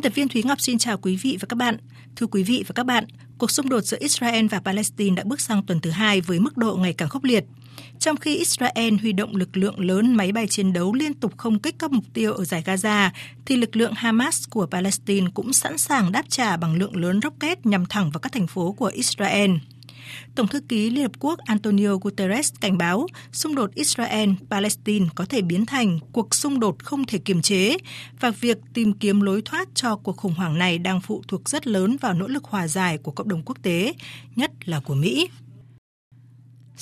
Biên tập viên Thúy Ngọc xin chào quý vị và các bạn. Thưa quý vị và các bạn, cuộc xung đột giữa Israel và Palestine đã bước sang tuần thứ hai với mức độ ngày càng khốc liệt. Trong khi Israel huy động lực lượng lớn máy bay chiến đấu liên tục không kích các mục tiêu ở giải Gaza, thì lực lượng Hamas của Palestine cũng sẵn sàng đáp trả bằng lượng lớn rocket nhằm thẳng vào các thành phố của Israel. Tổng thư ký Liên Hợp Quốc Antonio Guterres cảnh báo xung đột Israel-Palestine có thể biến thành cuộc xung đột không thể kiềm chế và việc tìm kiếm lối thoát cho cuộc khủng hoảng này đang phụ thuộc rất lớn vào nỗ lực hòa giải của cộng đồng quốc tế, nhất là của Mỹ.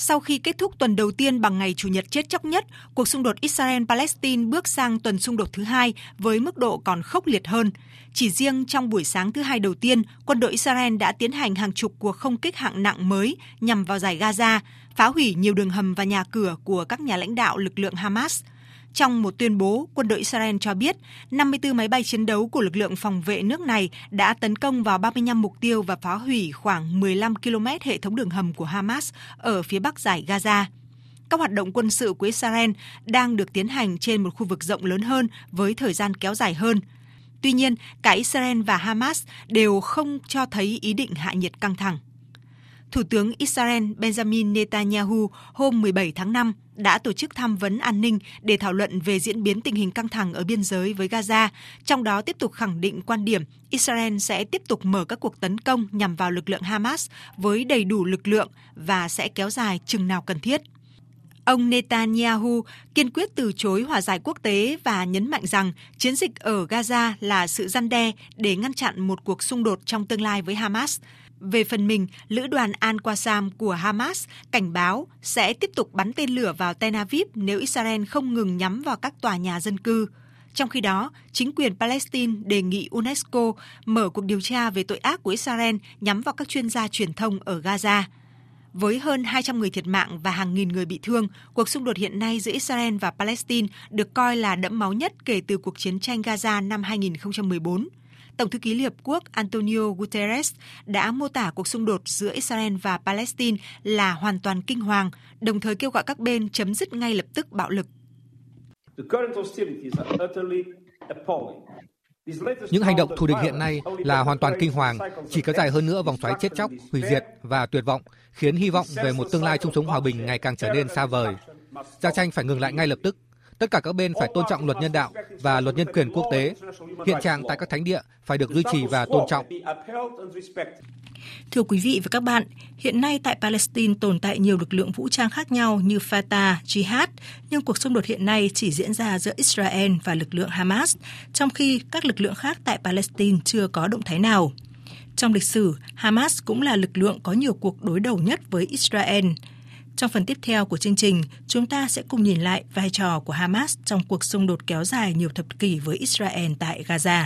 Sau khi kết thúc tuần đầu tiên bằng ngày Chủ nhật chết chóc nhất, cuộc xung đột Israel-Palestine bước sang tuần xung đột thứ hai với mức độ còn khốc liệt hơn. Chỉ riêng trong buổi sáng thứ hai đầu tiên, quân đội Israel đã tiến hành hàng chục cuộc không kích hạng nặng mới nhằm vào giải Gaza, phá hủy nhiều đường hầm và nhà cửa của các nhà lãnh đạo lực lượng Hamas – trong một tuyên bố, quân đội Israel cho biết 54 máy bay chiến đấu của lực lượng phòng vệ nước này đã tấn công vào 35 mục tiêu và phá hủy khoảng 15 km hệ thống đường hầm của Hamas ở phía bắc giải Gaza. Các hoạt động quân sự của Israel đang được tiến hành trên một khu vực rộng lớn hơn với thời gian kéo dài hơn. Tuy nhiên, cả Israel và Hamas đều không cho thấy ý định hạ nhiệt căng thẳng. Thủ tướng Israel Benjamin Netanyahu hôm 17 tháng 5 đã tổ chức tham vấn an ninh để thảo luận về diễn biến tình hình căng thẳng ở biên giới với Gaza, trong đó tiếp tục khẳng định quan điểm Israel sẽ tiếp tục mở các cuộc tấn công nhằm vào lực lượng Hamas với đầy đủ lực lượng và sẽ kéo dài chừng nào cần thiết. Ông Netanyahu kiên quyết từ chối hòa giải quốc tế và nhấn mạnh rằng chiến dịch ở Gaza là sự răn đe để ngăn chặn một cuộc xung đột trong tương lai với Hamas. Về phần mình, lữ đoàn Al-Qassam của Hamas cảnh báo sẽ tiếp tục bắn tên lửa vào Tel Aviv nếu Israel không ngừng nhắm vào các tòa nhà dân cư. Trong khi đó, chính quyền Palestine đề nghị UNESCO mở cuộc điều tra về tội ác của Israel nhắm vào các chuyên gia truyền thông ở Gaza. Với hơn 200 người thiệt mạng và hàng nghìn người bị thương, cuộc xung đột hiện nay giữa Israel và Palestine được coi là đẫm máu nhất kể từ cuộc chiến tranh Gaza năm 2014. Tổng thư ký Liên Hợp Quốc Antonio Guterres đã mô tả cuộc xung đột giữa Israel và Palestine là hoàn toàn kinh hoàng, đồng thời kêu gọi các bên chấm dứt ngay lập tức bạo lực. Những hành động thù địch hiện nay là hoàn toàn kinh hoàng, chỉ kéo dài hơn nữa vòng xoáy chết chóc, hủy diệt và tuyệt vọng, khiến hy vọng về một tương lai chung sống hòa bình ngày càng trở nên xa vời. Giao tranh phải ngừng lại ngay lập tức Tất cả các bên phải tôn trọng luật nhân đạo và luật nhân quyền quốc tế. Hiện trạng tại các thánh địa phải được duy trì và tôn trọng. Thưa quý vị và các bạn, hiện nay tại Palestine tồn tại nhiều lực lượng vũ trang khác nhau như Fatah, Jihad, nhưng cuộc xung đột hiện nay chỉ diễn ra giữa Israel và lực lượng Hamas, trong khi các lực lượng khác tại Palestine chưa có động thái nào. Trong lịch sử, Hamas cũng là lực lượng có nhiều cuộc đối đầu nhất với Israel. Trong phần tiếp theo của chương trình, chúng ta sẽ cùng nhìn lại vai trò của Hamas trong cuộc xung đột kéo dài nhiều thập kỷ với Israel tại Gaza.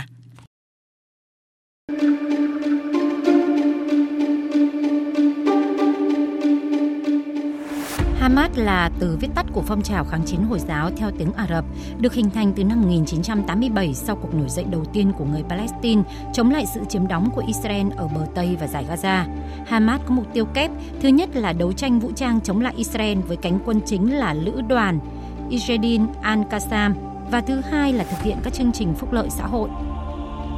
Là từ viết tắt của phong trào kháng chiến Hồi giáo theo tiếng Ả Rập, được hình thành từ năm 1987 sau cuộc nổi dậy đầu tiên của người Palestine chống lại sự chiếm đóng của Israel ở bờ Tây và giải Gaza. Hamas có mục tiêu kép, thứ nhất là đấu tranh vũ trang chống lại Israel với cánh quân chính là lữ đoàn Izzeddin al-Qassam và thứ hai là thực hiện các chương trình phúc lợi xã hội.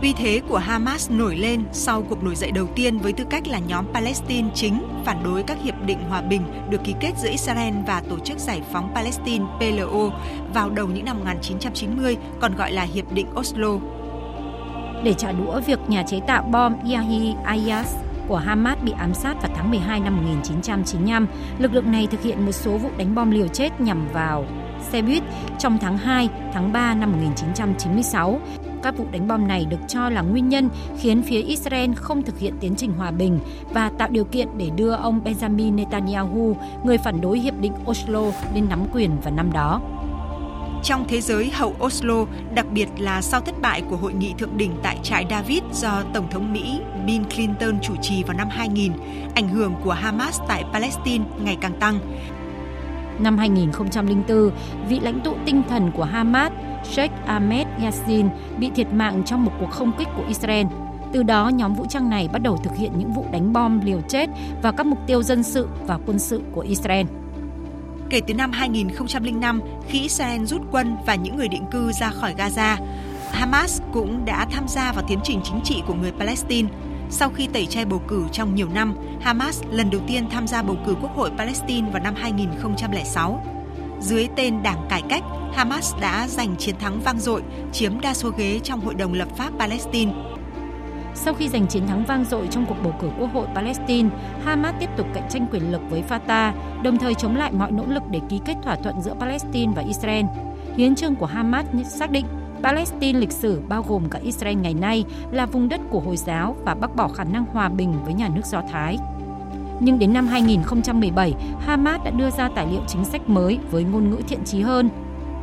Uy thế của Hamas nổi lên sau cuộc nổi dậy đầu tiên với tư cách là nhóm Palestine chính phản đối các hiệp định hòa bình được ký kết giữa Israel và Tổ chức Giải phóng Palestine PLO vào đầu những năm 1990, còn gọi là Hiệp định Oslo. Để trả đũa việc nhà chế tạo bom Yahi Ayas của Hamas bị ám sát vào tháng 12 năm 1995, lực lượng này thực hiện một số vụ đánh bom liều chết nhằm vào xe buýt trong tháng 2, tháng 3 năm 1996 các vụ đánh bom này được cho là nguyên nhân khiến phía Israel không thực hiện tiến trình hòa bình và tạo điều kiện để đưa ông Benjamin Netanyahu, người phản đối hiệp định Oslo, lên nắm quyền vào năm đó. Trong thế giới hậu Oslo, đặc biệt là sau thất bại của hội nghị thượng đỉnh tại trại David do Tổng thống Mỹ Bill Clinton chủ trì vào năm 2000, ảnh hưởng của Hamas tại Palestine ngày càng tăng. Năm 2004, vị lãnh tụ tinh thần của Hamas, Sheikh Ahmed Yassin, bị thiệt mạng trong một cuộc không kích của Israel. Từ đó, nhóm vũ trang này bắt đầu thực hiện những vụ đánh bom liều chết vào các mục tiêu dân sự và quân sự của Israel. Kể từ năm 2005, khi Israel rút quân và những người định cư ra khỏi Gaza, Hamas cũng đã tham gia vào tiến trình chính trị của người Palestine. Sau khi tẩy chay bầu cử trong nhiều năm, Hamas lần đầu tiên tham gia bầu cử Quốc hội Palestine vào năm 2006. Dưới tên Đảng Cải Cách, Hamas đã giành chiến thắng vang dội, chiếm đa số ghế trong Hội đồng lập pháp Palestine. Sau khi giành chiến thắng vang dội trong cuộc bầu cử Quốc hội Palestine, Hamas tiếp tục cạnh tranh quyền lực với Fatah, đồng thời chống lại mọi nỗ lực để ký kết thỏa thuận giữa Palestine và Israel. Hiến trương của Hamas xác định Palestine lịch sử bao gồm cả Israel ngày nay là vùng đất của Hồi giáo và bác bỏ khả năng hòa bình với nhà nước Do Thái. Nhưng đến năm 2017, Hamas đã đưa ra tài liệu chính sách mới với ngôn ngữ thiện trí hơn.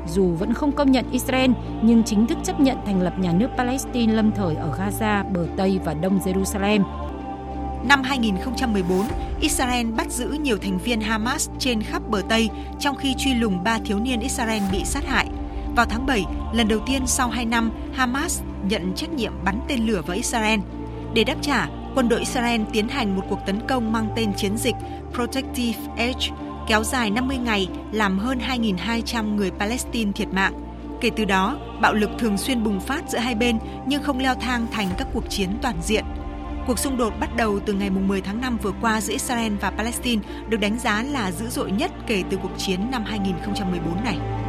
Dù vẫn không công nhận Israel, nhưng chính thức chấp nhận thành lập nhà nước Palestine lâm thời ở Gaza, bờ Tây và Đông Jerusalem. Năm 2014, Israel bắt giữ nhiều thành viên Hamas trên khắp bờ Tây trong khi truy lùng ba thiếu niên Israel bị sát hại. Vào tháng 7, lần đầu tiên sau 2 năm, Hamas nhận trách nhiệm bắn tên lửa vào Israel. Để đáp trả, quân đội Israel tiến hành một cuộc tấn công mang tên chiến dịch Protective Edge kéo dài 50 ngày làm hơn 2.200 người Palestine thiệt mạng. Kể từ đó, bạo lực thường xuyên bùng phát giữa hai bên nhưng không leo thang thành các cuộc chiến toàn diện. Cuộc xung đột bắt đầu từ ngày 10 tháng 5 vừa qua giữa Israel và Palestine được đánh giá là dữ dội nhất kể từ cuộc chiến năm 2014 này.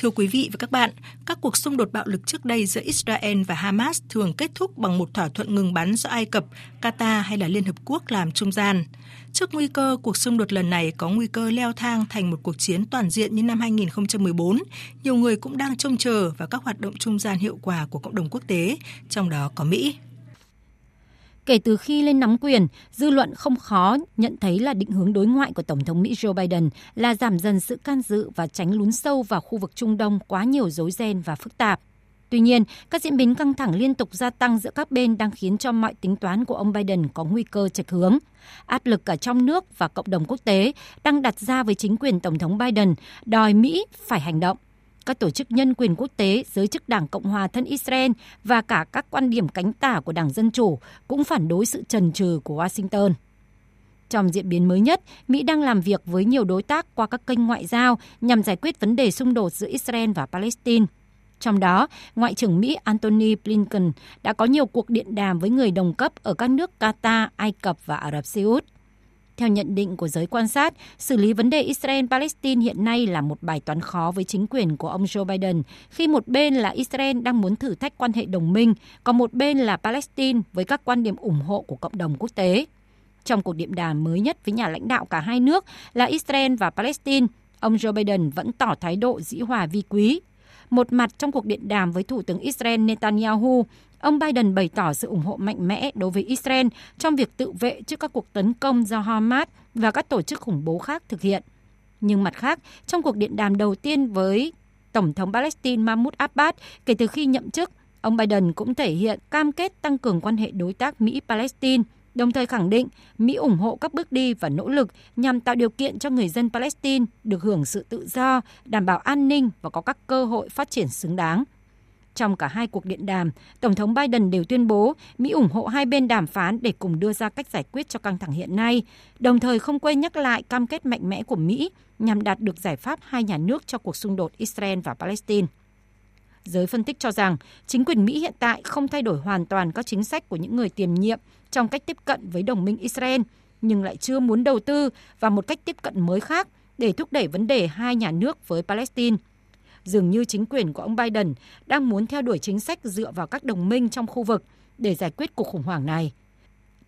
Thưa quý vị và các bạn, các cuộc xung đột bạo lực trước đây giữa Israel và Hamas thường kết thúc bằng một thỏa thuận ngừng bắn do Ai Cập, Qatar hay là Liên Hợp Quốc làm trung gian. Trước nguy cơ cuộc xung đột lần này có nguy cơ leo thang thành một cuộc chiến toàn diện như năm 2014, nhiều người cũng đang trông chờ vào các hoạt động trung gian hiệu quả của cộng đồng quốc tế, trong đó có Mỹ. Kể từ khi lên nắm quyền, dư luận không khó nhận thấy là định hướng đối ngoại của Tổng thống Mỹ Joe Biden là giảm dần sự can dự và tránh lún sâu vào khu vực Trung Đông quá nhiều rối ren và phức tạp. Tuy nhiên, các diễn biến căng thẳng liên tục gia tăng giữa các bên đang khiến cho mọi tính toán của ông Biden có nguy cơ chệch hướng. Áp lực cả trong nước và cộng đồng quốc tế đang đặt ra với chính quyền Tổng thống Biden đòi Mỹ phải hành động các tổ chức nhân quyền quốc tế, giới chức Đảng Cộng hòa thân Israel và cả các quan điểm cánh tả của Đảng Dân Chủ cũng phản đối sự trần trừ của Washington. Trong diễn biến mới nhất, Mỹ đang làm việc với nhiều đối tác qua các kênh ngoại giao nhằm giải quyết vấn đề xung đột giữa Israel và Palestine. Trong đó, Ngoại trưởng Mỹ Antony Blinken đã có nhiều cuộc điện đàm với người đồng cấp ở các nước Qatar, Ai Cập và Ả Rập Xê Út. Theo nhận định của giới quan sát, xử lý vấn đề Israel-Palestine hiện nay là một bài toán khó với chính quyền của ông Joe Biden, khi một bên là Israel đang muốn thử thách quan hệ đồng minh, còn một bên là Palestine với các quan điểm ủng hộ của cộng đồng quốc tế. Trong cuộc điện đàm mới nhất với nhà lãnh đạo cả hai nước là Israel và Palestine, ông Joe Biden vẫn tỏ thái độ dĩ hòa vi quý. Một mặt trong cuộc điện đàm với Thủ tướng Israel Netanyahu, Ông Biden bày tỏ sự ủng hộ mạnh mẽ đối với Israel trong việc tự vệ trước các cuộc tấn công do Hamas và các tổ chức khủng bố khác thực hiện. Nhưng mặt khác, trong cuộc điện đàm đầu tiên với Tổng thống Palestine Mahmoud Abbas kể từ khi nhậm chức, ông Biden cũng thể hiện cam kết tăng cường quan hệ đối tác Mỹ-Palestine, đồng thời khẳng định Mỹ ủng hộ các bước đi và nỗ lực nhằm tạo điều kiện cho người dân Palestine được hưởng sự tự do, đảm bảo an ninh và có các cơ hội phát triển xứng đáng. Trong cả hai cuộc điện đàm, Tổng thống Biden đều tuyên bố Mỹ ủng hộ hai bên đàm phán để cùng đưa ra cách giải quyết cho căng thẳng hiện nay, đồng thời không quên nhắc lại cam kết mạnh mẽ của Mỹ nhằm đạt được giải pháp hai nhà nước cho cuộc xung đột Israel và Palestine. Giới phân tích cho rằng chính quyền Mỹ hiện tại không thay đổi hoàn toàn các chính sách của những người tiềm nhiệm trong cách tiếp cận với đồng minh Israel, nhưng lại chưa muốn đầu tư vào một cách tiếp cận mới khác để thúc đẩy vấn đề hai nhà nước với Palestine – dường như chính quyền của ông Biden đang muốn theo đuổi chính sách dựa vào các đồng minh trong khu vực để giải quyết cuộc khủng hoảng này.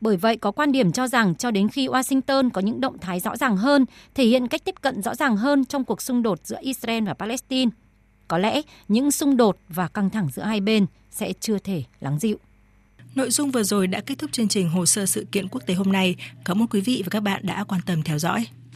Bởi vậy, có quan điểm cho rằng cho đến khi Washington có những động thái rõ ràng hơn, thể hiện cách tiếp cận rõ ràng hơn trong cuộc xung đột giữa Israel và Palestine, có lẽ những xung đột và căng thẳng giữa hai bên sẽ chưa thể lắng dịu. Nội dung vừa rồi đã kết thúc chương trình hồ sơ sự kiện quốc tế hôm nay. Cảm ơn quý vị và các bạn đã quan tâm theo dõi.